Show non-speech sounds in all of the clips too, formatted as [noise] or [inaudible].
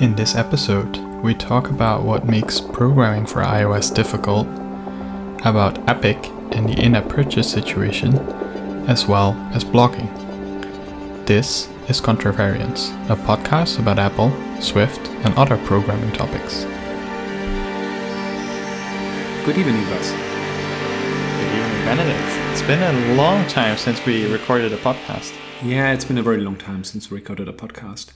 In this episode, we talk about what makes programming for iOS difficult, about Epic and the in app purchase situation, as well as blocking. This is Contravariance, a podcast about Apple, Swift, and other programming topics. Good evening, Buzz. Good evening, Benedict. It's been a long time since we recorded a podcast. Yeah, it's been a very long time since we recorded a podcast.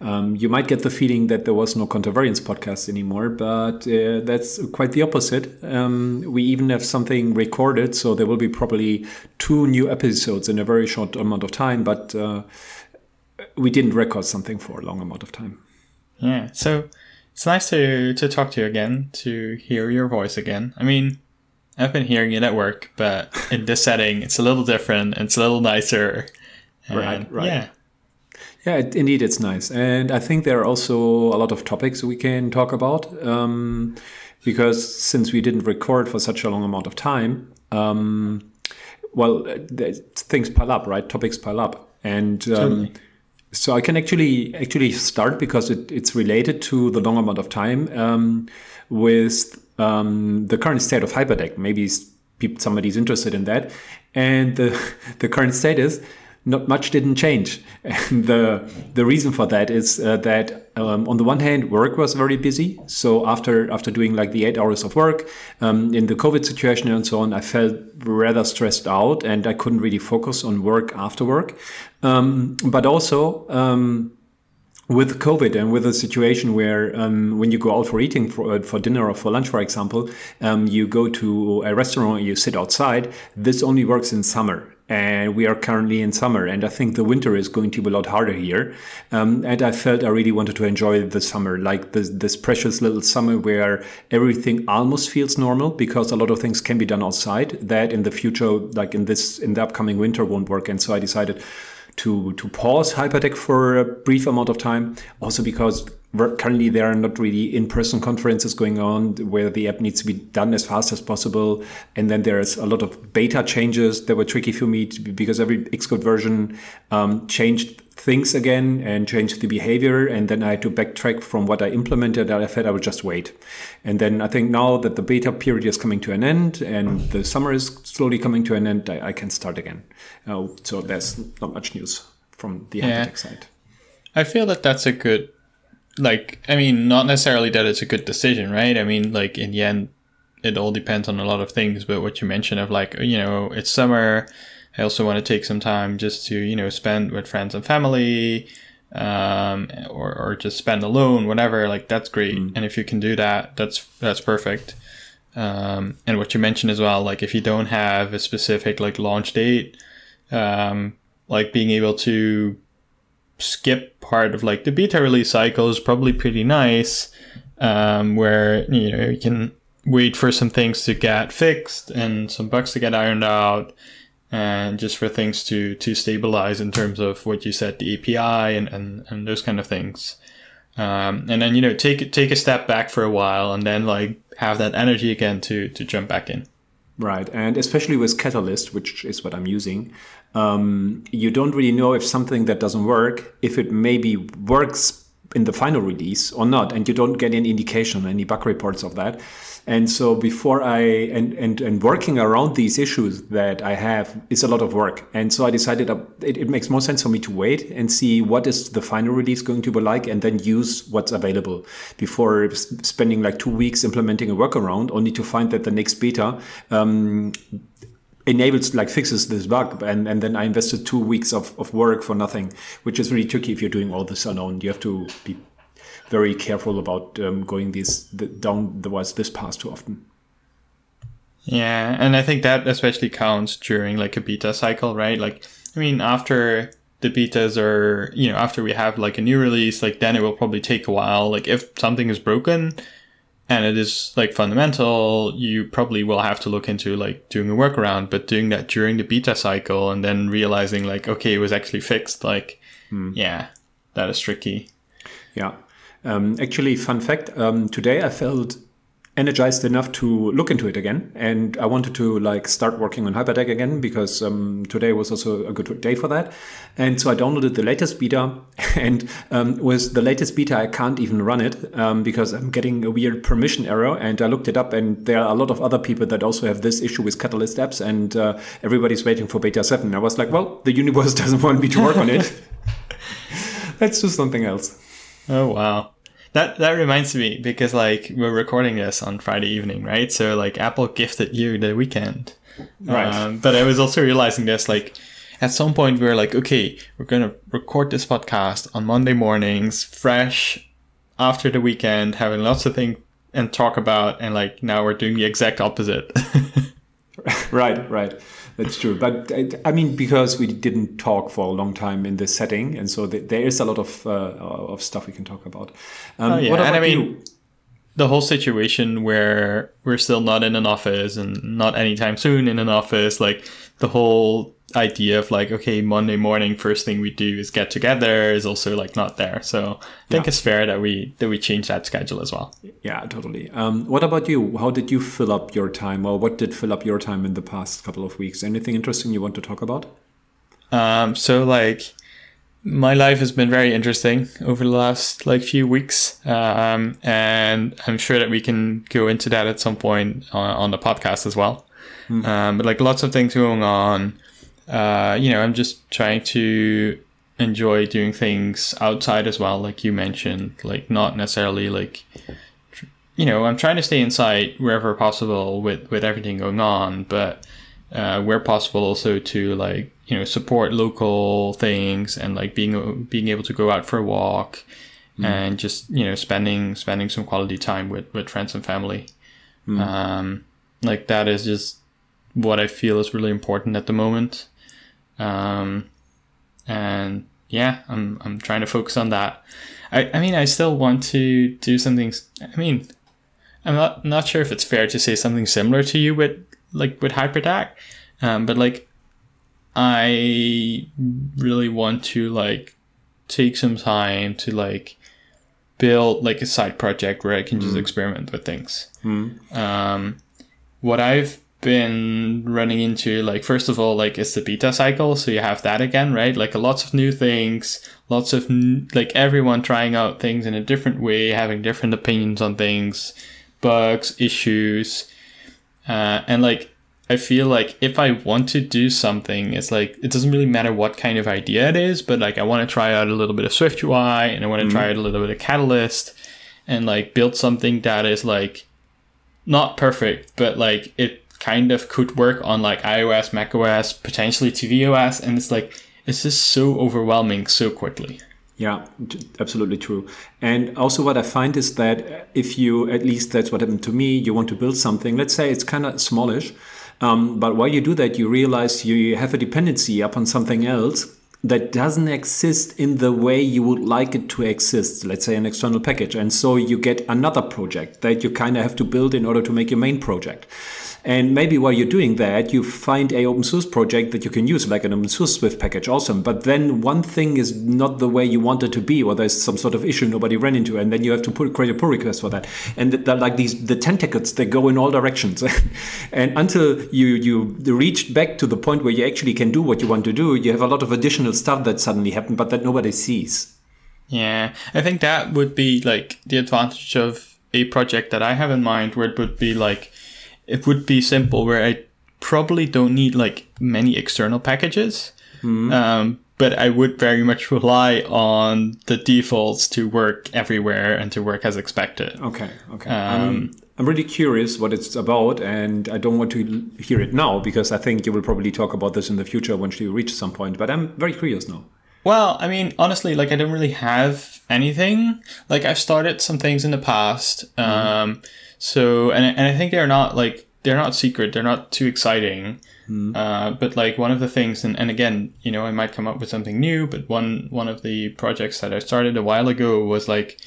Um, you might get the feeling that there was no Contravariance podcast anymore, but uh, that's quite the opposite. Um, we even have something recorded, so there will be probably two new episodes in a very short amount of time, but uh, we didn't record something for a long amount of time. Yeah, so it's nice to, to talk to you again, to hear your voice again. I mean, I've been hearing it at work, but in this setting, it's a little different, it's a little nicer. right, right. Yeah. Yeah, it, indeed, it's nice. And I think there are also a lot of topics we can talk about um, because since we didn't record for such a long amount of time, um, well, things pile up, right? Topics pile up. And um, so I can actually actually start because it, it's related to the long amount of time um, with um, the current state of Hyperdeck. Maybe somebody's interested in that. And the, [laughs] the current state is not much didn't change. And [laughs] the the reason for that is uh, that um, on the one hand, work was very busy. So after after doing like the eight hours of work um, in the COVID situation and so on, I felt rather stressed out, and I couldn't really focus on work after work. Um, but also um, with COVID and with a situation where um, when you go out for eating for, uh, for dinner or for lunch, for example, um, you go to a restaurant, you sit outside. This only works in summer and we are currently in summer and i think the winter is going to be a lot harder here um, and i felt i really wanted to enjoy the summer like this, this precious little summer where everything almost feels normal because a lot of things can be done outside that in the future like in this in the upcoming winter won't work and so i decided to to pause hyperdeck for a brief amount of time also because currently there are not really in-person conferences going on where the app needs to be done as fast as possible. And then there's a lot of beta changes that were tricky for me to, because every xcode version um, changed things again and changed the behavior. And then i had to backtrack from what i implemented. And i said i would just wait. And then i think now that the beta period is coming to an end and the summer is slowly coming to an end i, I can start again. Uh, so there's not much news from the yeah. side. I feel that that's a good like i mean not necessarily that it's a good decision right? I mean like in the end it all depends on a lot of things but what you mentioned of like you know it's summer. I also want to take some time just to you know spend with friends and family um, or, or just spend alone whatever like that's great. Mm. and if you can do that that's that's perfect. Um, and what you mentioned as well like if you don't have a specific like launch date um, like being able to skip part of like the beta release cycle is probably pretty nice, um, where you know you can wait for some things to get fixed and some bugs to get ironed out, and just for things to to stabilize in terms of what you said, the API and and, and those kind of things. Um, and then you know take take a step back for a while and then like have that energy again to to jump back in. Right, and especially with Catalyst, which is what I'm using, um, you don't really know if something that doesn't work, if it maybe works in the final release or not, and you don't get any indication, any bug reports of that. And so before I and, and and working around these issues that I have is a lot of work. And so I decided it, it makes more sense for me to wait and see what is the final release going to be like, and then use what's available before spending like two weeks implementing a workaround, only to find that the next beta um, enables like fixes this bug and, and then i invested two weeks of, of work for nothing which is really tricky if you're doing all this alone. You have to be very careful about um, going these the, down the was this path too often. Yeah and i think that especially counts during like a beta cycle right? Like i mean after the betas are you know after we have like a new release like then it will probably take a while. Like if something is broken and it is like fundamental, you probably will have to look into like doing a workaround, but doing that during the beta cycle and then realizing like, okay, it was actually fixed. Like, hmm. yeah, that is tricky. Yeah. Um, actually, fun fact um, today I felt energized enough to look into it again, and I wanted to like start working on Hyperdeck again because um, today was also a good day for that. And so I downloaded the latest beta, [laughs] and um, with the latest beta, I can't even run it um, because I'm getting a weird permission error. And I looked it up, and there are a lot of other people that also have this issue with Catalyst apps, and uh, everybody's waiting for beta seven. I was like, well, the universe [laughs] doesn't want me to work on it. [laughs] Let's do something else. Oh wow. That that reminds me because like we're recording this on Friday evening, right? So like Apple gifted you the weekend, right? Um, but I was also realizing this like at some point we were like, okay, we're gonna record this podcast on Monday mornings, fresh after the weekend, having lots of things and talk about, and like now we're doing the exact opposite. [laughs] right, right. That's true. But I mean, because we didn't talk for a long time in this setting, and so there is a lot of uh, of stuff we can talk about. Um, oh, yeah. and I mean, you? The whole situation where we're still not in an office and not anytime soon in an office, like the whole idea of like okay monday morning first thing we do is get together is also like not there. So i think yeah. it's fair that we that we change that schedule as well. Yeah totally. Um, what about you? How did you fill up your time? Or what did fill up your time in the past couple of weeks? Anything interesting you want to talk about? Um, so like my life has been very interesting over the last like few weeks um, and i'm sure that we can go into that at some point on, on the podcast as well mm. um, but like lots of things going on uh, you know, I'm just trying to enjoy doing things outside as well, like you mentioned, like not necessarily like, you know, I'm trying to stay inside wherever possible with, with everything going on, but uh, where possible also to like, you know, support local things and like being, being able to go out for a walk mm. and just, you know, spending, spending some quality time with, with friends and family. Mm. Um, like that is just what I feel is really important at the moment. Um, and yeah, I'm, I'm trying to focus on that. I, I mean, I still want to do something. I mean, I'm not, not sure if it's fair to say something similar to you with like with Hyperdeck. Um, but like, I really want to like take some time to like build like a side project where I can just mm. experiment with things. Mm. Um, what I've been running into like first of all like it's the beta cycle so you have that again right like lots of new things lots of n- like everyone trying out things in a different way having different opinions on things bugs issues uh, and like i feel like if i want to do something it's like it doesn't really matter what kind of idea it is but like i want to try out a little bit of swift ui and i want to mm-hmm. try out a little bit of catalyst and like build something that is like not perfect but like it kind of could work on like iOS, macOS, potentially tvOS, and it's like it's just so overwhelming so quickly. Yeah, absolutely true. And also, what I find is that if you, at least that's what happened to me, you want to build something, let's say it's kind of smallish, um, but while you do that, you realize you have a dependency upon something else that doesn't exist in the way you would like it to exist, let's say an external package. And so you get another project that you kind of have to build in order to make your main project. And maybe while you're doing that, you find a open source project that you can use, like an open source Swift package, awesome. But then one thing is not the way you want it to be, or there's some sort of issue nobody ran into, and then you have to put, create a pull request for that. And like these the tentacles, they go in all directions. [laughs] and until you you reach back to the point where you actually can do what you want to do, you have a lot of additional stuff that suddenly happened, but that nobody sees. Yeah, I think that would be like the advantage of a project that I have in mind, where it would be like it would be simple where I probably don't need like many external packages. Mm-hmm. Um, but I would very much rely on the defaults to work everywhere and to work as expected. Okay, okay. Um, I'm, I'm really curious what it's about, and I don't want to hear it now because I think you will probably talk about this in the future once you reach some point. But I'm very curious now. Well, I mean, honestly, like I don't really have anything. Like I've started some things in the past. Mm-hmm. Um, so, and, and I think they're not like, they're not secret. They're not too exciting. Mm. Uh, but like one of the things, and, and again, you know, I might come up with something new, but one, one of the projects that I started a while ago was like,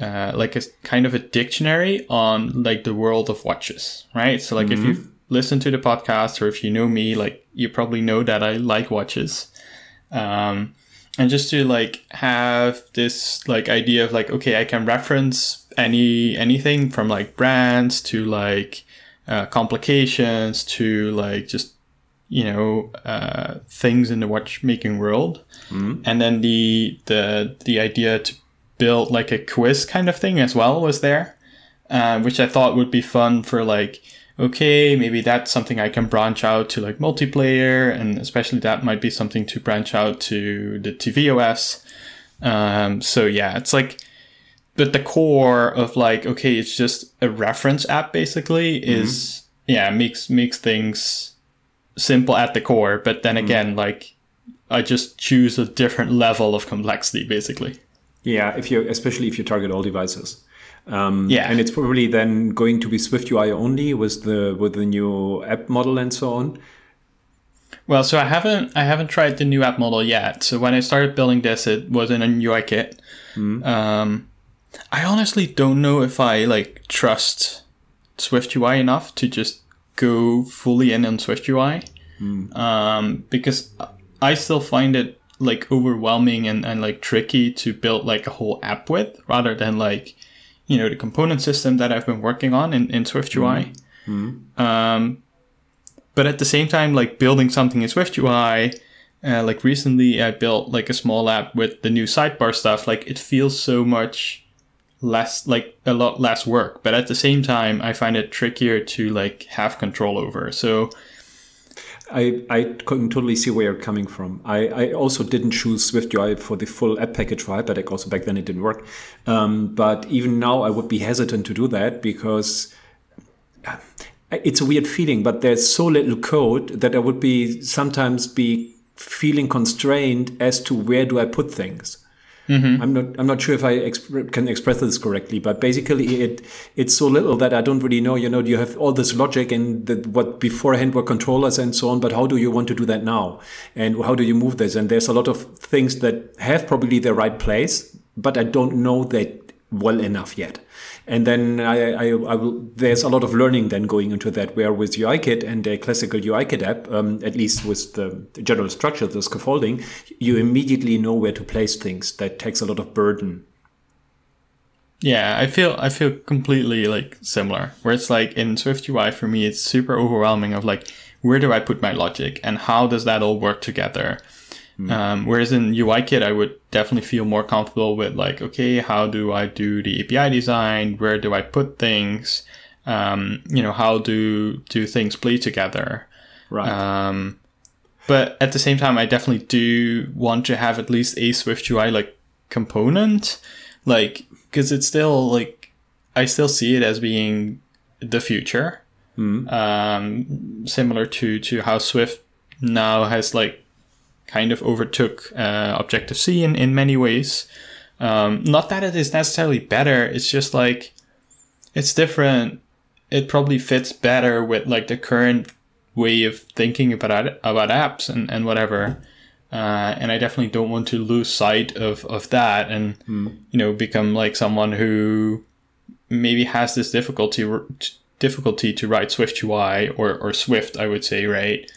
uh, like a kind of a dictionary on like the world of watches, right? So like mm-hmm. if you've listened to the podcast or if you know me, like you probably know that I like watches. Um, and just to like have this like idea of like okay i can reference any anything from like brands to like uh, complications to like just you know uh, things in the watchmaking world Mm-hmm. and then the the the idea to build like a quiz kind of thing as well was there uh, which i thought would be fun for like okay maybe that's something i can branch out to like multiplayer and especially that might be something to branch out to the tvOS um, so yeah it's like but the core of like okay it's just a reference app basically is yeah makes makes things simple at the core but then again like i just choose a different level of complexity basically Yeah, if you especially if you target all devices. Um, Yeah. and it's probably then going to be Swift UI only with the with the new app model and so on. well so i haven't i haven't tried the new app model yet so when i started building this it was in a ui kit um, i honestly don't know if i like trust swift ui enough to just go fully in on swift ui um, because I still find it like overwhelming and, and like tricky to build like a whole app with rather than like you know the component system that I've been working on in, in Swift UI. Um, but at the same time, like building something in Swift UI, uh, like recently I built like a small app with the new sidebar stuff. Like it feels so much less like a lot less work, but at the same time I find it trickier to like have control over. So I, I can totally see where you're coming from. I, I also didn't choose Swift UI for the full app package for Hyperdeck. Also back then it didn't work. Um, but even now I would be hesitant to do that because uh, it's a weird feeling. But there's so little code that I would be sometimes be feeling constrained as to where do I put things. Mm-hmm. I'm not. I'm not sure if I exp- can express this correctly, but basically, it it's so little that I don't really know. You know, you have all this logic and the, what beforehand were controllers and so on. But how do you want to do that now? And how do you move this? And there's a lot of things that have probably the right place, but I don't know that well enough yet. And then I, I, I will, there's a lot of learning then going into that. Where with UIKit and a classical UIKit app, um, at least with the general structure, the scaffolding, you immediately know where to place things. That takes a lot of burden. Yeah, I feel I feel completely like similar. Where it's like in Swift UI for me, it's super overwhelming of like where do I put my logic and how does that all work together. Um, whereas in UIKit, I would definitely feel more comfortable with like, okay, how do I do the API design? Where do I put things? Um, you know, how do do things play together? Right. Um, but at the same time, I definitely do want to have at least a Swift UI like component, like because it's still like I still see it as being the future. Um, similar to to how Swift now has like kind of overtook uh, Objective C in in many ways. Um, not that it is necessarily better. It's just like it's different. It probably fits better with like the current way of thinking about about apps and, and whatever. Uh, and I definitely don't want to lose sight of, of that and you know become like someone who maybe has this difficulty difficulty to write Swift UI or, or Swift I would say right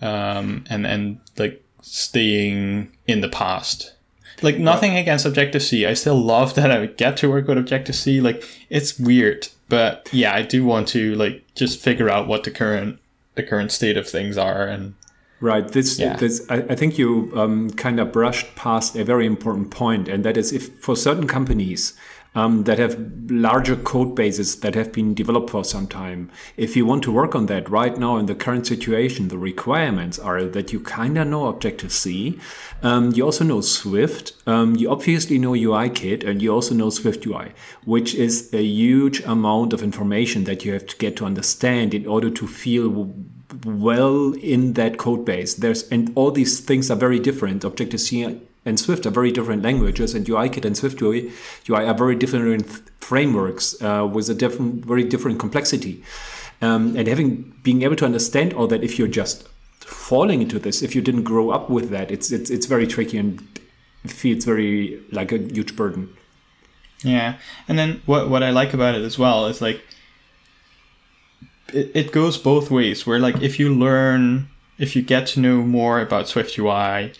um, and and like staying in the past like nothing against Objective C. I still love that I get to work with Objective C. Like it's weird, but yeah, I do want to like just figure out what the current the current state of things are and Right. This, Yeah. this I, I think you um, kind of brushed past a very important point, and that is if for certain companies um, that have larger code bases that have been developed for some time, if you want to work on that right now in the current situation, the requirements are that you kind of know Objective C, um, you also know Swift, um, you obviously know UIKit, and you also know Swift UI, which is a huge amount of information that you have to get to understand in order to feel well in that code base. There's and all these things are very different. Objective C and Swift are very different languages, and UIKit and Swift UI, UI are very different frameworks uh, with a different, very different complexity. Um, and having being able to understand all that, if you're just falling into this, if you didn't grow up with that, it's it's it's very tricky and feels very like a huge burden. Yeah, and then what what I like about it as well is like it, it goes both ways. Where like if you learn, if you get to know more about Swift UI,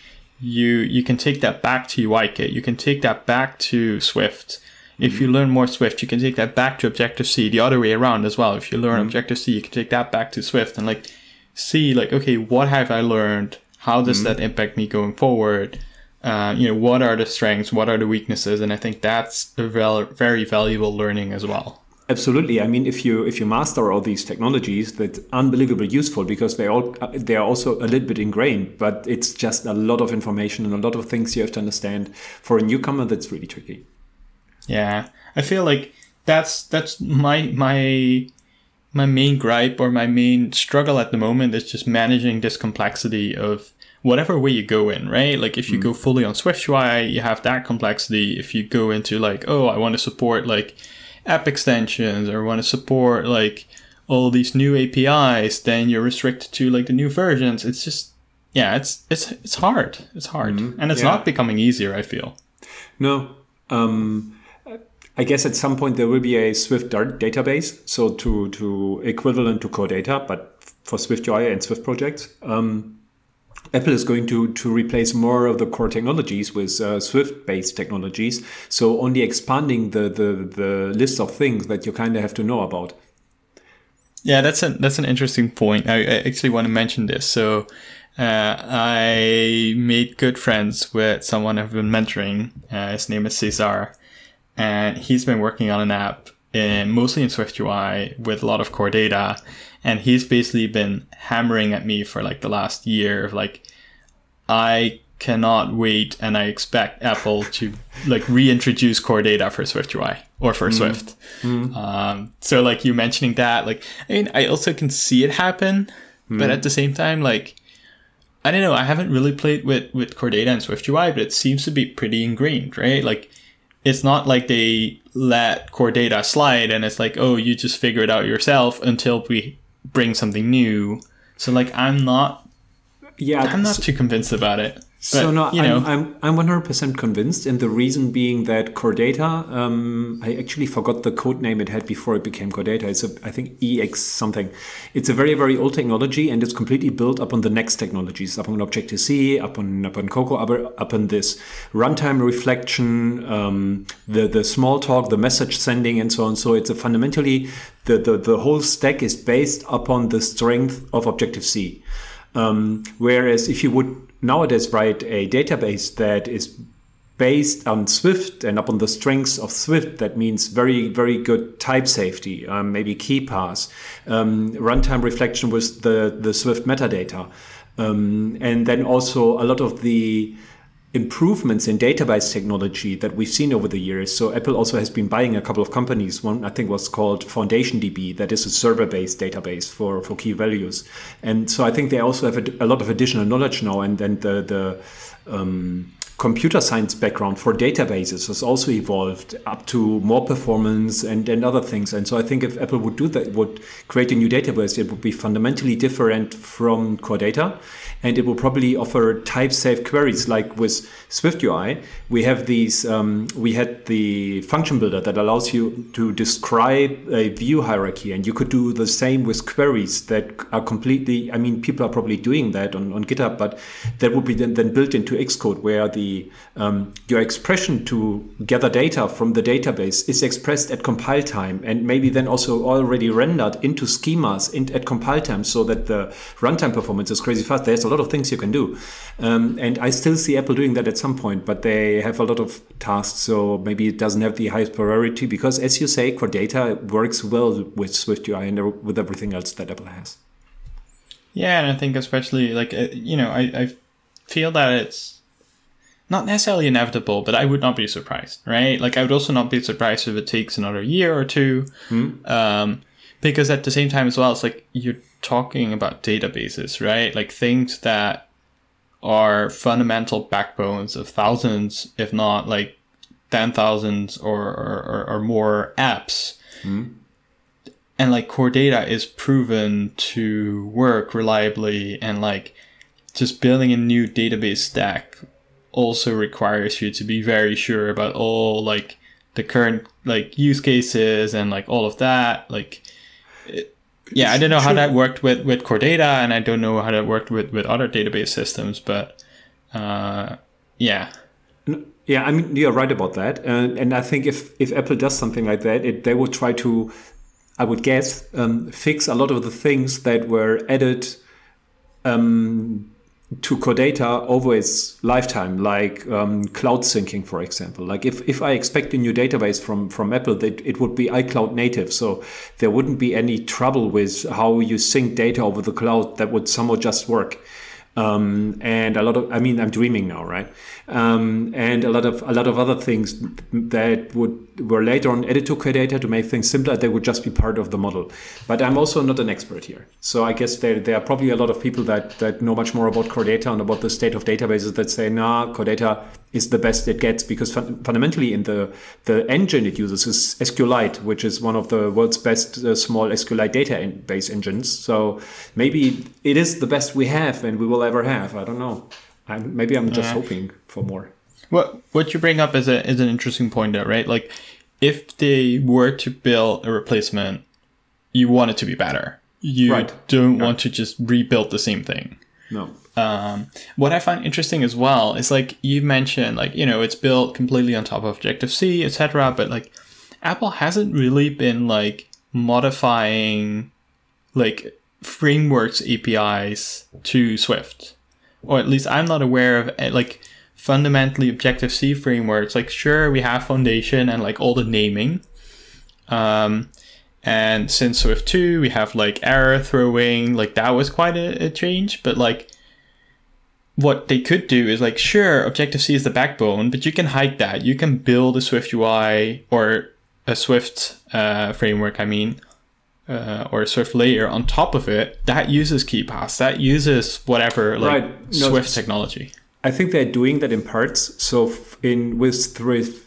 you you can take that back to UIKit. You can take that back to Swift. If you mm-hmm. learn more Swift, you can take that back to Objective C. The other way around as well. If you learn mm-hmm. Objective C, you can take that back to Swift and like see like okay, what have I learned? How does mm-hmm. that impact me going forward? Uh, you know, what are the strengths? What are the weaknesses? And I think that's a val- very valuable learning as well. Absolutely. I mean, if you if you master all these technologies, that's unbelievably useful because they all uh, they are also a little bit ingrained. But it's just a lot of information and a lot of things you have to understand. For a newcomer, that's really tricky. Yeah, I feel like that's that's my my my main gripe or my main struggle at the moment is just managing this complexity of whatever way you go in, right? Like if you mm. go fully on Swift UI, you have that complexity. If you go into like, oh, I want to support like app extensions or want to support like all these new APIs, then you're restricted to like the new versions. It's just yeah, it's it's it's hard. It's hard. And it's Yeah. not becoming easier, I feel. No. Um, I guess at some point there will be a Swift Dart database, so to to equivalent to core data, but for Swift UI and Swift projects. Um, Apple is going to to replace more of the core technologies with uh, Swift-based technologies, so only expanding the the the list of things that you kind of have to know about. Yeah, that's an that's an interesting point. I, I actually want to mention this. So, uh, I made good friends with someone I've been mentoring. Uh, his name is Cesar, and he's been working on an app in mostly in Swift UI with a lot of core data. And he's basically been hammering at me for like the last year of like, I cannot wait and I expect Apple to [laughs] like reintroduce core data for Swift UI or for mm-hmm. Swift. Mm-hmm. Um, so like you mentioning that, like I mean, I also can see it happen, but at mm-hmm. the same time, like I don't know, I haven't really played with with core data and Swift UI, but it seems to be pretty ingrained, right? Like it's not like they let core data slide and it's like, oh, you just figure it out yourself until we bring something new. So like I'm not Yeah, I'm not too convinced about it. So no, you know, I'm, I'm I'm 100% convinced, and the reason being that Core Data, um, I actually forgot the code name it had before it became Core Data. It's a, I think EX something. It's a very very old technology, and it's completely built upon the next technologies, upon Objective C, upon upon Cocoa, upon, upon this runtime reflection, um, the the Smalltalk, the message sending, and so on. So it's a fundamentally the the, the whole stack is based upon the strength of Objective C. Um, whereas if you would nowadays write a database that is based on Swift and upon the strengths of Swift, that means very, very good type safety, um, maybe key paths, um, runtime reflection with the, the Swift metadata. Um, and then also a lot of the improvements in database technology that we've seen over the years. So Apple also has been buying a couple of companies. One I think was called Foundation DB, that is a server-based database for, for key values. And so I think they also have a, a lot of additional knowledge now. And then the the um, computer science background for databases has also evolved up to more performance and, and other things. And so I think if Apple would do that, would create a new database, it would be fundamentally different from core data. And it will probably offer type safe queries like with Swift UI. We have these, um, we had the function builder that allows you to describe a view hierarchy. And you could do the same with queries that are completely, I mean, people are probably doing that on, on GitHub, but that would be then, then built into Xcode where the um, your expression to gather data from the database is expressed at compile time and maybe then also already rendered into schemas in, at compile time so that the runtime performance is crazy fast. There's a lot of things you can do. Um, and I still see Apple doing that at some point, but they have a lot of tasks, so maybe it doesn't have the highest priority because, as you say, core data works well with Swift UI and with everything else that Apple has. Yeah, and I think especially like uh, you know, I, I feel that it's not necessarily inevitable, but I would not be surprised, right? Like I would also not be surprised if it takes another year or two, um, because at the same time as well, it's like you're talking about databases, right? Like things that are fundamental backbones of thousands, if not like ten thousands or or, or more apps and like core data is proven to work reliably and like just building a new database stack also requires you to be very sure about all like the current like use cases and like all of that like it, yeah i don't know how that worked with with core data and i don't know how that worked with with other database systems but uh, yeah. Yeah, I mean you're right about that, uh, and I think if if Apple does something like that, it, they will try to, I would guess, um, fix a lot of the things that were added um, to core data over its lifetime, like um, cloud syncing, for example. Like if, if I expect a new database from, from Apple, that it would be iCloud native. So there wouldn't be any trouble with how you sync data over the cloud. That would somehow just work. Um, and a lot of, I mean, I'm dreaming now, right? Um, and a lot of a lot of other things that would were later on added to Core Data to make things simpler. They would just be part of the model. But I'm also not an expert here, so I guess there there are probably a lot of people that that know much more about Core Data and about the state of databases that say, nah, Core Data is the best it gets because fun- fundamentally in the the engine it uses is SQLite, which is one of the world's best uh, small SQLite database engines. So maybe it is the best we have and we will ever have. I don't know. I'm, maybe I'm just yeah. hoping for more. What what you bring up is a is an interesting point there, right? Like if they were to build a replacement, you want it to be better. You right. don't want to just rebuild the same thing. No. Um, what I find interesting as well is like you mentioned, like you know, it's built completely on top of Objective C, etc. But like Apple hasn't really been like modifying like frameworks APIs to Swift or at least I'm not aware of eh, like fundamentally Objective C frameworks. Like, sure, we have Foundation and like all the naming. Um, and since Swift 2, we have like error throwing, like that was quite a, a change. But like, what they could do is like, sure, Objective C is the backbone, but you can hide that. You can build a Swift UI or a Swift uh, framework, I mean, uh, or a Swift layer on top of it that uses key paths, that uses whatever like right. no, Swift technology. I think they're doing that in parts. So in with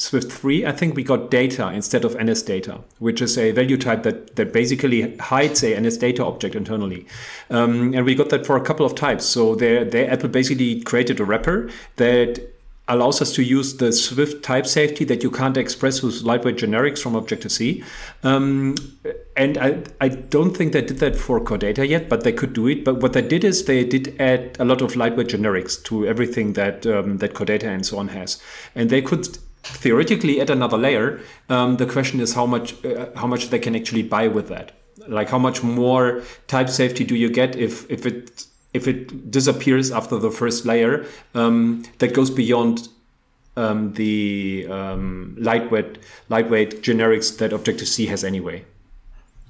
Swift 3, I think we got data instead of NS data, which is a value type that, that basically hides a NS data object internally. Um, and we got that for a couple of types. So they Apple basically created a wrapper that allows us to use the Swift type safety that you can't express with lightweight generics from Objective C. Um, and I, I don't think they did that for Core Data yet, but they could do it. But what they did is they did add a lot of lightweight generics to everything that um, that Core Data and so on has, and they could theoretically add another layer. Um, the question is how much uh, how much they can actually buy with that. Like how much more type safety do you get if if it if it disappears after the first layer, um, that goes beyond um, the um, lightweight lightweight generics that Objective C has anyway.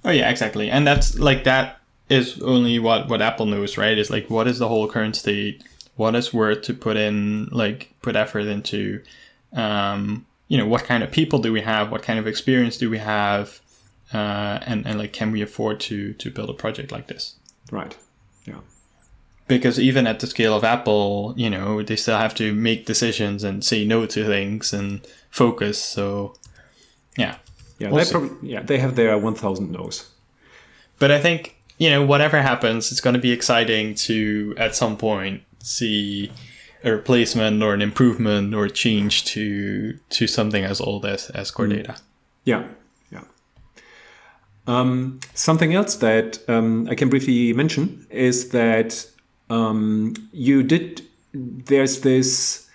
Oh yeah, exactly, and that's like that is only what what Apple knows, right? Is like what is the whole current state, what is worth to put in, like put effort into, um, you know, what kind of people do we have, what kind of experience do we have, uh, and and like can we afford to to build a project like this? Right because even at the scale of Apple, you know, they still have to make decisions and say no to things and focus. So, yeah. Yeah, we'll they probably, yeah, they have their 1000 no's. But I think, you know, whatever happens, it's going to be exciting to, at some point, see a replacement or an improvement or change to to something as old as, as core mm. data. Yeah, yeah. Um, something else that um, I can briefly mention is that um, you did there's this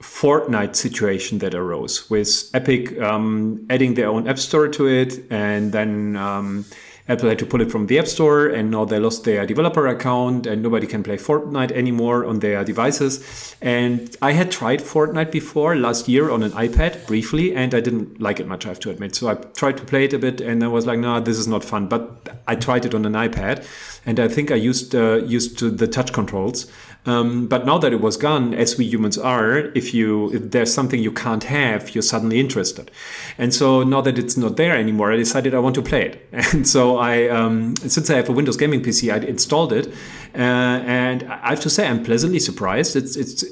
Fortnite situation that arose with Epic um, adding their own app store to it, and then um, Apple had to pull it from the App Store, and now they lost their developer account, and nobody can play Fortnite anymore on their devices. And I had tried Fortnite before last year on an iPad briefly, and I didn't like it much, I have to admit. So I tried to play it a bit, and I was like, no, this is not fun. But I tried it on an iPad, and I think I used uh, used the touch controls. Um, but now that it was gone, as we humans are, if you if there's something you can't have, you're suddenly interested. And so now that it's not there anymore, I decided I want to play it. [laughs] And so I, um, since I have a Windows gaming PC, I installed it, uh, and I have to say I'm pleasantly surprised. It's it's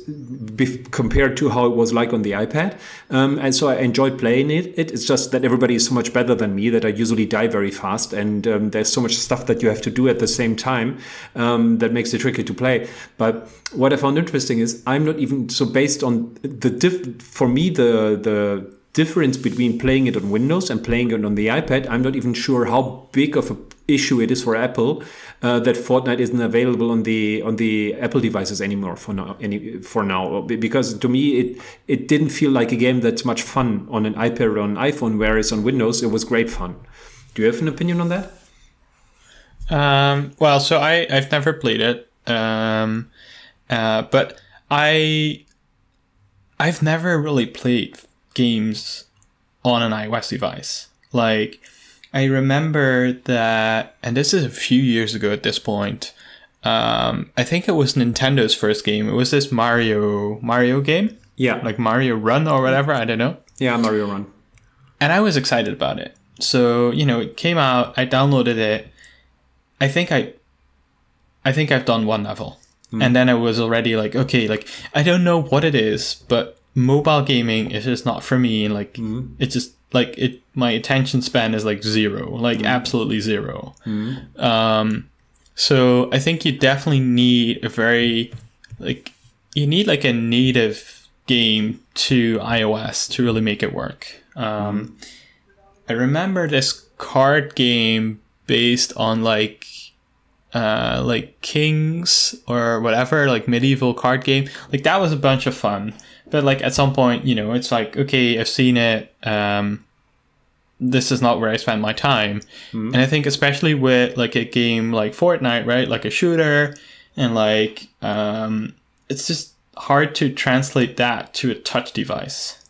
compared to how it was like on the iPad, um, and so I enjoyed playing it. It's just that everybody is so much better than me that I usually die very fast, and um, there's so much stuff that you have to do at the same time um, that makes it tricky to play. But what I found interesting is I'm not even so based on the diff. For me, the the difference between playing it on Windows and playing it on the iPad, I'm not even sure how big of a issue it is for Apple uh, that Fortnite isn't available on the on the Apple devices anymore for now. Any for now, because to me it it didn't feel like a game that's much fun on an iPad or an iPhone, whereas on Windows it was great fun. Do you have an opinion on that? Um, well, so I I've never played it, um, uh, but I I've never really played games on an iOS device. Like I remember that, and this is a few years ago at this point. Um, I think it was Nintendo's first game. It was this Mario Mario game. Yeah, like Mario Run or whatever. I don't know. Yeah, Mario Run. And I was excited about it. So you know, it came out. I downloaded it. I think I, I think I've done one level, mm. and then I was already like, okay, like I don't know what it is, but mobile gaming is just not for me. Like, mm. it's just like it. My attention span is like zero, like mm. absolutely zero. Mm. Um, so I think you definitely need a very like you need like a native game to iOS to really make it work. Um, I remember this card game based on like uh, like Kings or whatever, like medieval card game. Like that was a bunch of fun. But like at some point, you know, it's like, okay, I've seen it. Um, this is not where I spend my time. Mm-hmm. And I think especially with like a game like Fortnite, right? Like a shooter and like um, it's just hard to translate that to a touch device.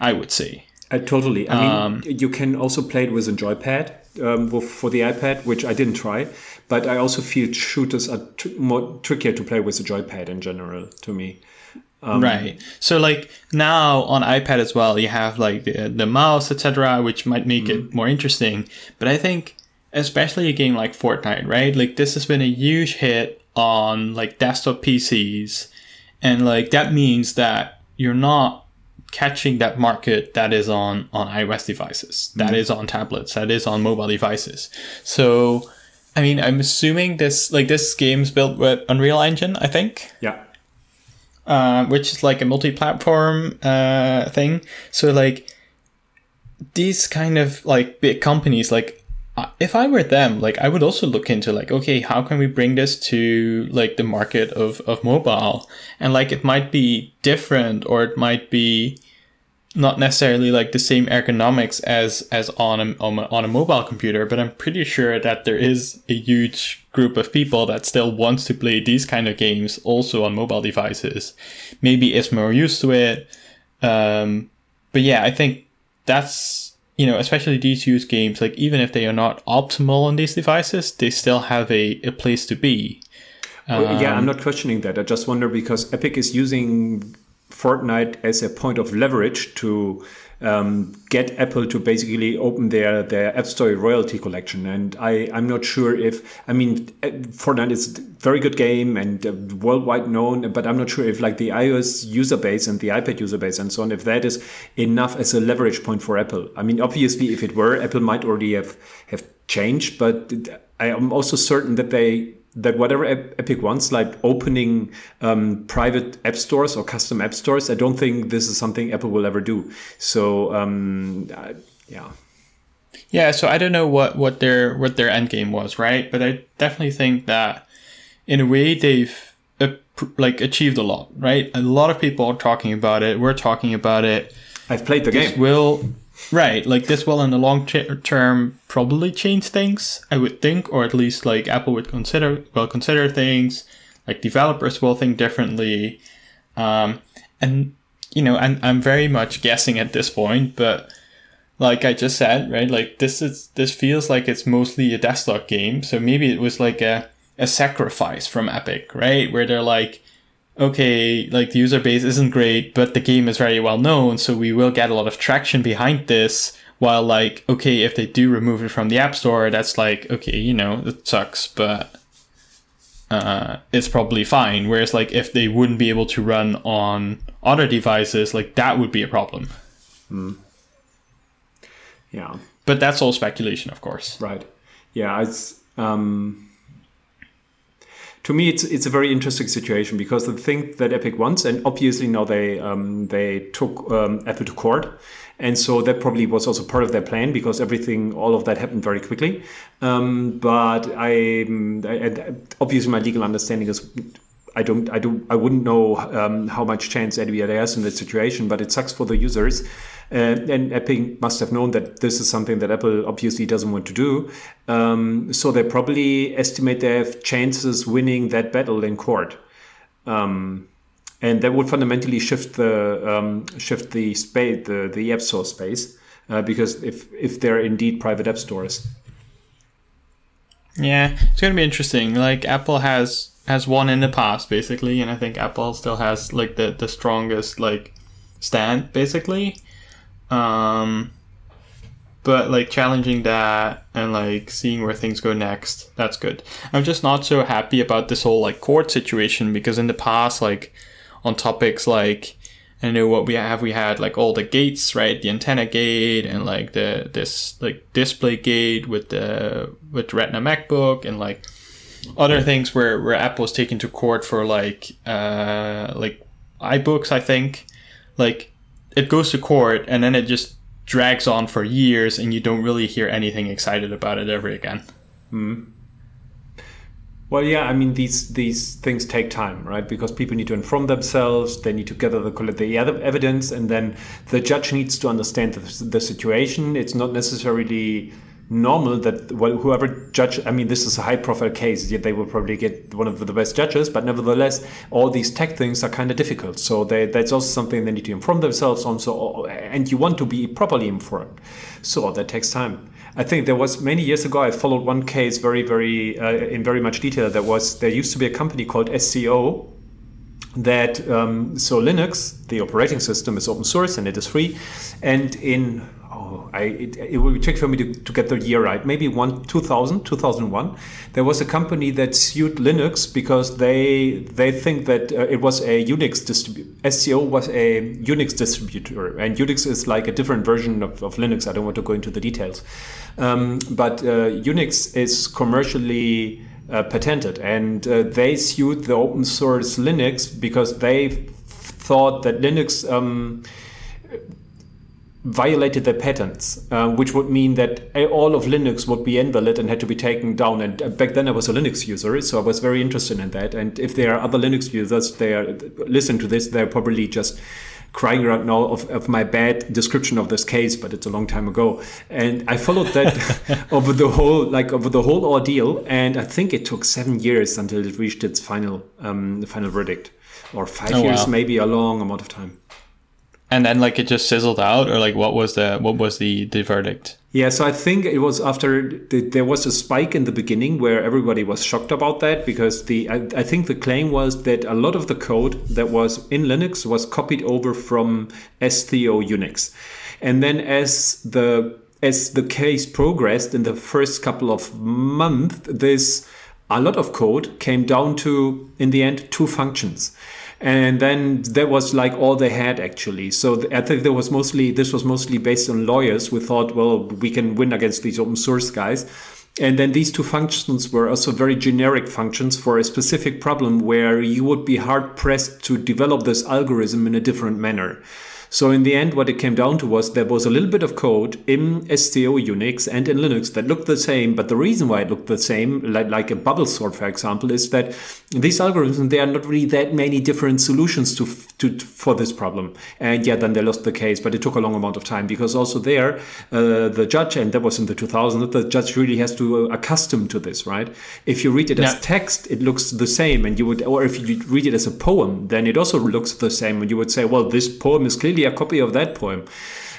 I would say. I totally. I mean, um, you can also play it with a joypad um, for the iPad, which I didn't try. But I also feel shooters are tr- more trickier to play with a joypad in general. To me, um, right. So like now on iPad as well, you have like the, the mouse, etc., which might make mm-hmm. it more interesting. But I think especially a game like Fortnite, right? Like this has been a huge hit on like desktop PCs, and like that means that you're not catching that market that is on on iOS devices, that mm-hmm. is on tablets, that is on mobile devices. So, I mean, I'm assuming this like this game's built with Unreal Engine, I think. Yeah. Uh, which is like a multi-platform uh, thing. So like these kind of like big companies, like if I were them, like I would also look into like, okay, how can we bring this to like the market of, of mobile? And like it might be different or it might be not necessarily like the same ergonomics as as on a, on a, mobile computer, but I'm pretty sure that there is a huge group of people that still wants to play these kind of games also on mobile devices. Maybe is more used to it. Um, but yeah, I think that's you know, especially these use games, like even if they are not optimal on these devices, they still have a, a place to be. Um, well, yeah, I'm um, not questioning that. I just wonder because Epic is using Fortnite as a point of leverage to um, get Apple to basically open their their App Store royalty collection. And I I'm not sure if I mean uh, Fortnite is a very good game and uh, worldwide known, but I'm not sure if like the iOS user base and the iPad user base and so on if that is enough as a leverage point for Apple. I mean, obviously, if it were, Apple might already have have changed, but I am also certain that they that whatever Epic wants, like opening um, private app stores or custom app stores, I don't think this is something Apple will ever do. So um, uh, yeah. Yeah, so I don't know what, what their what their end game was, right? But I definitely think that in a way they've uh, like achieved a lot, right? A lot of people are talking about it. We're talking about it. I've played the this game. Will Right, like this will in the long term probably change things, I would think, or at least like Apple would consider will consider things. Like developers will think differently, um, and you know, and I'm very much guessing at this point, but like I just said, right, like this is this feels like it's mostly a desktop game, so maybe it was like a a sacrifice from Epic, right, where they're like, okay, like the user base isn't great, but the game is very well known, so we will get a lot of traction behind this. While like, okay, if they do remove it from the App Store, that's like, okay, you know, it sucks, but uh, it's probably fine. Whereas like if they wouldn't be able to run on other devices, like that would be a problem. Mm. Yeah. But that's all speculation, of course. Right. Yeah, it's um to me, it's it's a very interesting situation because the thing that Epic wants, and obviously now they um, they took um, Apple to court, and so that probably was also part of their plan because everything, all of that happened very quickly. Um, but I, I, obviously my legal understanding is I don't, I don't, I wouldn't know um, how much chance Adobe has in this situation, but it sucks for the users. Uh, and Epic must have known that this is something that Apple obviously doesn't want to do. Um, so they probably estimate they have chances winning that battle in court. Um, and that would fundamentally shift the um, shift the space, the, the app store space, uh, because if if they're indeed private app stores. Yeah, it's going to be interesting. Like Apple has has won in the past, basically, and I think Apple still has like the the strongest like stand, basically. Um, but like challenging that and like seeing where things go next, that's good. I'm just not so happy about this whole like court situation because in the past, like on topics like I know what we have. We had like all the gates, right? The antenna gate and like the this like display gate with the with Retina MacBook and like other things where where Apple was taken to court for like uh like iBooks. I think like it goes to court and then it just drags on for years and you don't really hear anything excited about it ever again. Mm. Well, yeah, I mean these these things take time, right? Because people need to inform themselves, they need to gather the collect the evidence, and then the judge needs to understand the, the situation. It's not necessarily normal that well, whoever judge i mean this is a high profile case yet they will probably get one of the best judges but nevertheless all these tech things are kind of difficult so they, that's also something they need to inform themselves on so and you want to be properly informed so that takes time I think there was many years ago. I followed one case very, very uh, in very much detail. There was there used to be a company called SCO that um, so Linux, the operating system, is open source and it is free, and in oh, I, it, it will be tricky for me to, to get the year right. Maybe one 2000, 2001, there was a company that sued Linux because they they think that uh, it was a Unix distributor. SCO was a Unix distributor, and Unix is like a different version of, of Linux. I don't want to go into the details, um, but uh, Unix is commercially uh, patented, and uh, they sued the open source Linux because they thought that Linux. Um, violated their patents, uh, which would mean that all of Linux would be invalid and had to be taken down. And uh, back then I was a Linux user, so I was very interested in that. And if there are other Linux users, they are listen to this, they're probably just crying right now of, of my bad description of this case, but it's a long time ago. And I followed that [laughs] over the whole like over the whole ordeal, and I think it took seven years until it reached its final um, final verdict, or five oh, years, wow. maybe a long amount of time and then like it just sizzled out or like what was the what was the the verdict? Yeah so i think it was after the, there was a spike in the beginning where everybody was shocked about that because the I, I, think the claim was that a lot of the code that was in linux was copied over from SCO unix. And then as the as the case progressed in the first couple of months this a lot of code came down to in the end two functions and then that was like all they had actually. So i think there was mostly this was mostly based on lawyers who thought well we can win against these open source guys. And then these two functions were also very generic functions for a specific problem where you would be hard pressed to develop this algorithm in a different manner so in the end, what it came down to was there was a little bit of code in SCO Unix and in Linux that looked the same. But the reason why it looked the same, like, like a bubble sort, for example, is that these algorithms, there are not really that many different solutions to, to for this problem. And yeah, then they lost the case, but it took a long amount of time because also there, uh, the judge, and that was in the 2000s, the judge really has to uh, accustom to this, right? If you read it yeah. as text, it looks the same. And you would, or if you read it as a poem, then it also looks the same. And you would say, well, this poem is clearly a copy of that poem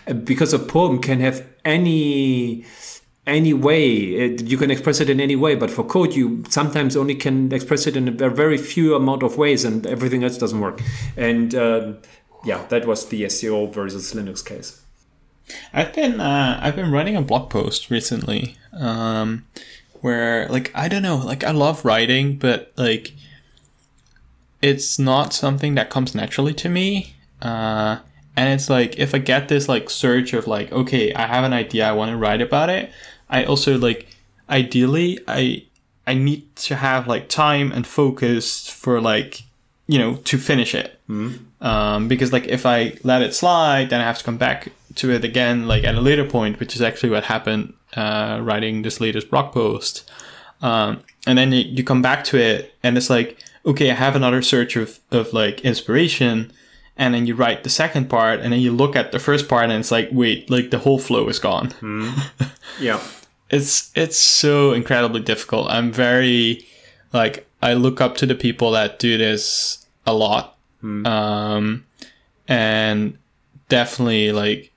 uh, because a poem can have any any way it, you can express it in any way but for code you sometimes only can express it in a very few amount of ways and everything else doesn't work. And uh, yeah that was the SCO versus linux case. I've been uh, i've been writing a blog post recently um, where like i don't know like i love writing but like it's not something that comes naturally to me. Uh, and it's like if i get this like surge of like okay i have an idea i want to write about it i also like ideally i i need to have like time and focus for like you know to finish it mm. um, because like if i let it slide then i have to come back to it again, like at a later point, which is actually what happened uh, writing this latest blog post. Um, and then you, you come back to it, and it's like, okay, I have another search of, of like inspiration. And then you write the second part, and then you look at the first part, and it's like, wait, like the whole flow is gone. [laughs] Yeah. it's it's so incredibly difficult. I'm very like I look up to the people that do this a lot, um, and definitely like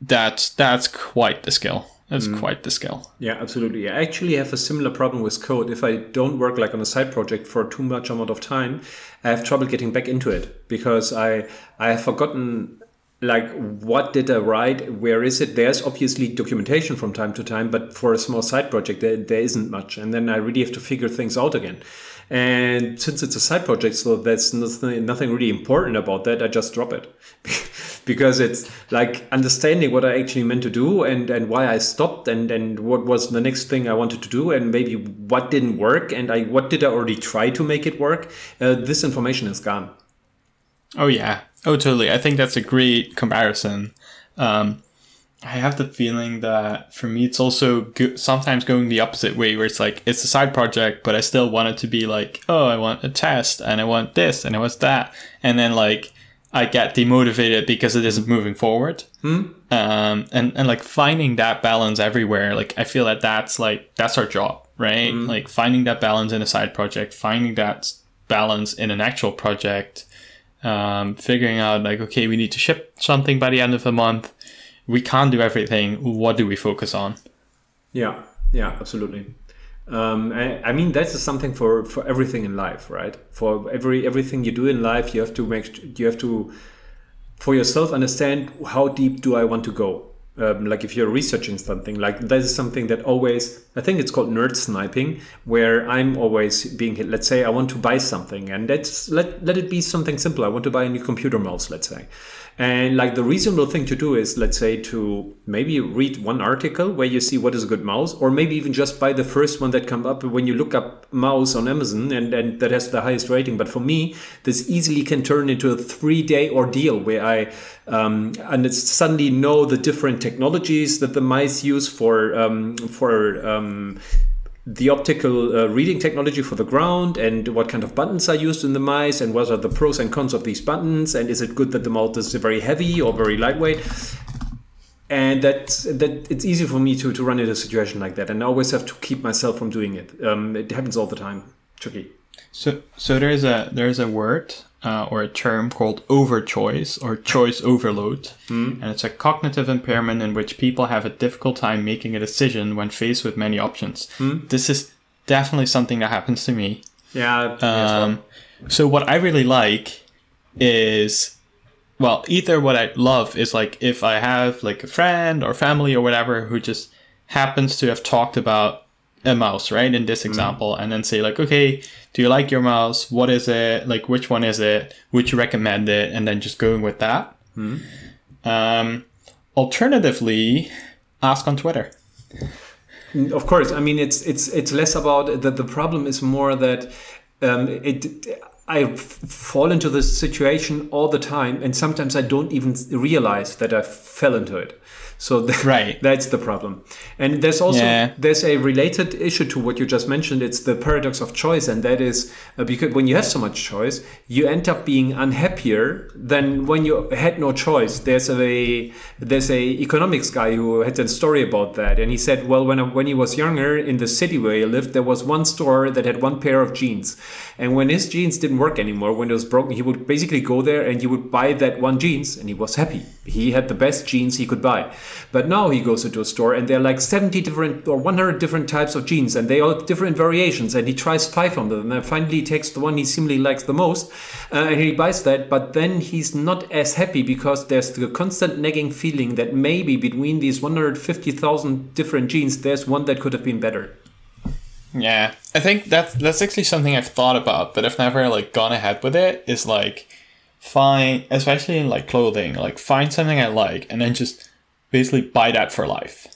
that's that's quite the skill. That's mm. quite the skill. Yeah, absolutely. I actually have a similar problem with code. If I don't work like on a side project for too much amount of time, I have trouble getting back into it because I I have forgotten like what did I write, where is it? There's obviously documentation from time to time, but for a small side project there, there isn't much. And then I really have to figure things out again. And since it's a side project, so there's nothing, nothing really important about that, I just drop it. [laughs] because it's like understanding what I actually meant to do and, and why I stopped and, and what was the next thing I wanted to do and maybe what didn't work and I what did I already try to make it work. Uh, this information is gone. Oh yeah. Oh totally. I think that's a great comparison. Um, I have the feeling that for me, it's also go- sometimes going the opposite way, where it's like it's a side project, but I still want it to be like, oh, I want a test, and I want this, and I want that, and then like I get demotivated because it isn't moving forward. Um, and and like finding that balance everywhere, like I feel that that's like that's our job, right? Like finding that balance in a side project, finding that balance in an actual project, um, figuring out like okay, we need to ship something by the end of the month we can't do everything. What do we focus on? Yeah, yeah, absolutely. Um, I, I, mean, that is something for, for everything in life, right? For every everything you do in life, you have to make you have to for yourself understand how deep do I want to go. Um, like if you're researching something, like that is something that always I think it's called nerd sniping, where I'm always being hit. Let's say I want to buy something, and let's let let it be something simple. I want to buy a new computer mouse, let's say. And like the reasonable thing to do is, let's say, to maybe read one article where you see what is a good mouse, or maybe even just buy the first one that come up when you look up mouse on Amazon and, and that has the highest rating. But for me, this easily can turn into a three day ordeal where I um, and suddenly know the different technologies that the mice use for um, for um, the optical uh, reading technology for the ground and what kind of buttons are used in the mice and what are the pros and cons of these buttons and is it good that the mouse is very heavy or very lightweight? And that that it's easy for me to to run into a situation like that and I always have to keep myself from doing it. Um, it happens all the time. Tricky so so there's a there's a word uh, or a term called overchoice or choice overload. And it's a cognitive impairment in which people have a difficult time making a decision when faced with many options. This is definitely something that happens to me. yeah Um, so what I really like is, well, either what I love is like if I have like a friend or family or whatever who just happens to have talked about a mouse, right? In this example, and then say like, okay, do you like your mouse? What is it? Like, which one is it? Would you recommend it? And then just going with that. Um, alternatively, ask on Twitter. Of course, I mean it's it's it's less about that. The problem is more that um, it. I fall into this situation all the time, and sometimes I don't even realize that I fell into it. So [laughs] Right. that's the problem. And there's also Yeah. there's a related issue to what you just mentioned. It's the paradox of choice, and that is uh, because when you have so much choice, you end up being unhappier than when you had no choice. There's a there's a economics guy who had a story about that, and he said, well, when I, when he was younger in the city where he lived, there was one store that had one pair of jeans, and when his jeans didn't work anymore, when it was broken, he would basically go there and he would buy that one jeans, and he was happy. He had the best jeans he could buy. But now he goes into a store and there are like 70 different or 100 different types of jeans and they all have different variations and he tries five of them and then finally he takes the one he seemingly likes the most uh, and he buys that but then he's not as happy because there's the constant nagging feeling that maybe between these 150,000 different jeans there's one that could have been better. Yeah, I think that's that's actually something I've thought about, but I've never like gone ahead with it. Is like find, especially in like clothing, like find something I like and then just basically buy that for life.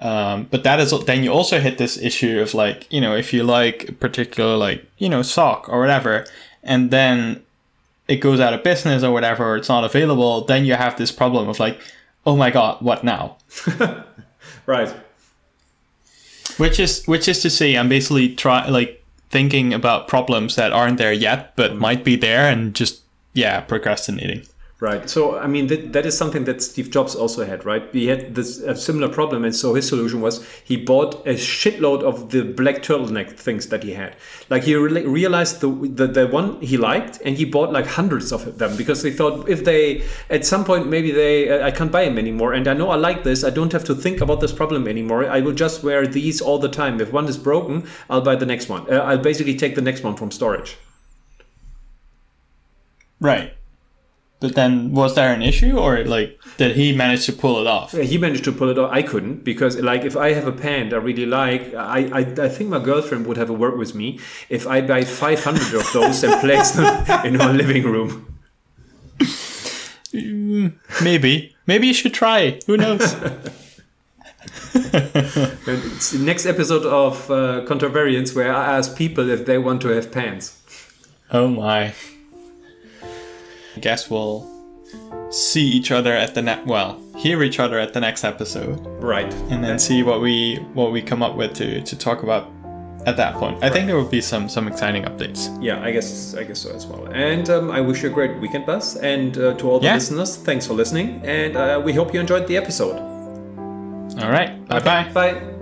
Um, but that is then you also hit this issue of like you know if you like a particular like you know sock or whatever, and then it goes out of business or whatever, or it's not available, then you have this problem of like, oh my god, what now? [laughs] right. Which is which is to say, I'm basically try like thinking about problems that aren't there yet, but might be there, and just yeah, procrastinating. Right. So, I mean, that, that is something that Steve Jobs also had, right? He had this a similar problem. And so his solution was he bought a shitload of the black turtleneck things that he had. Like he re- realized the, the, the one he liked and he bought like hundreds of them because he thought if they, at some point, maybe they, I can't buy them anymore. And I know I like this. I don't have to think about this problem anymore. I will just wear these all the time. If one is broken, I'll buy the next one. Uh, I'll basically take the next one from storage. Right. But then, was there an issue, or like did he manage to pull it off? Yeah, he managed to pull it off. I couldn't because, like, if I have a pant I really like, I, I, I think my girlfriend would have a word with me if I buy 500 of those and place them [laughs] in our living room. Maybe, maybe you should try. Who knows? [laughs] It's the next episode of uh, Contravariance where I ask people if they want to have pants. oh my. I guess we'll see each other at the next. Well, hear each other at the next episode, Right. and then see what we what we come up with to to talk about at that point. I think there will be some some exciting updates. Yeah, I guess I guess so as well. And um, I wish you a great weekend, Bas. And uh, to all the Yeah. listeners, thanks for listening. And uh, we hope you enjoyed the episode. All right. Bye bye. Bye.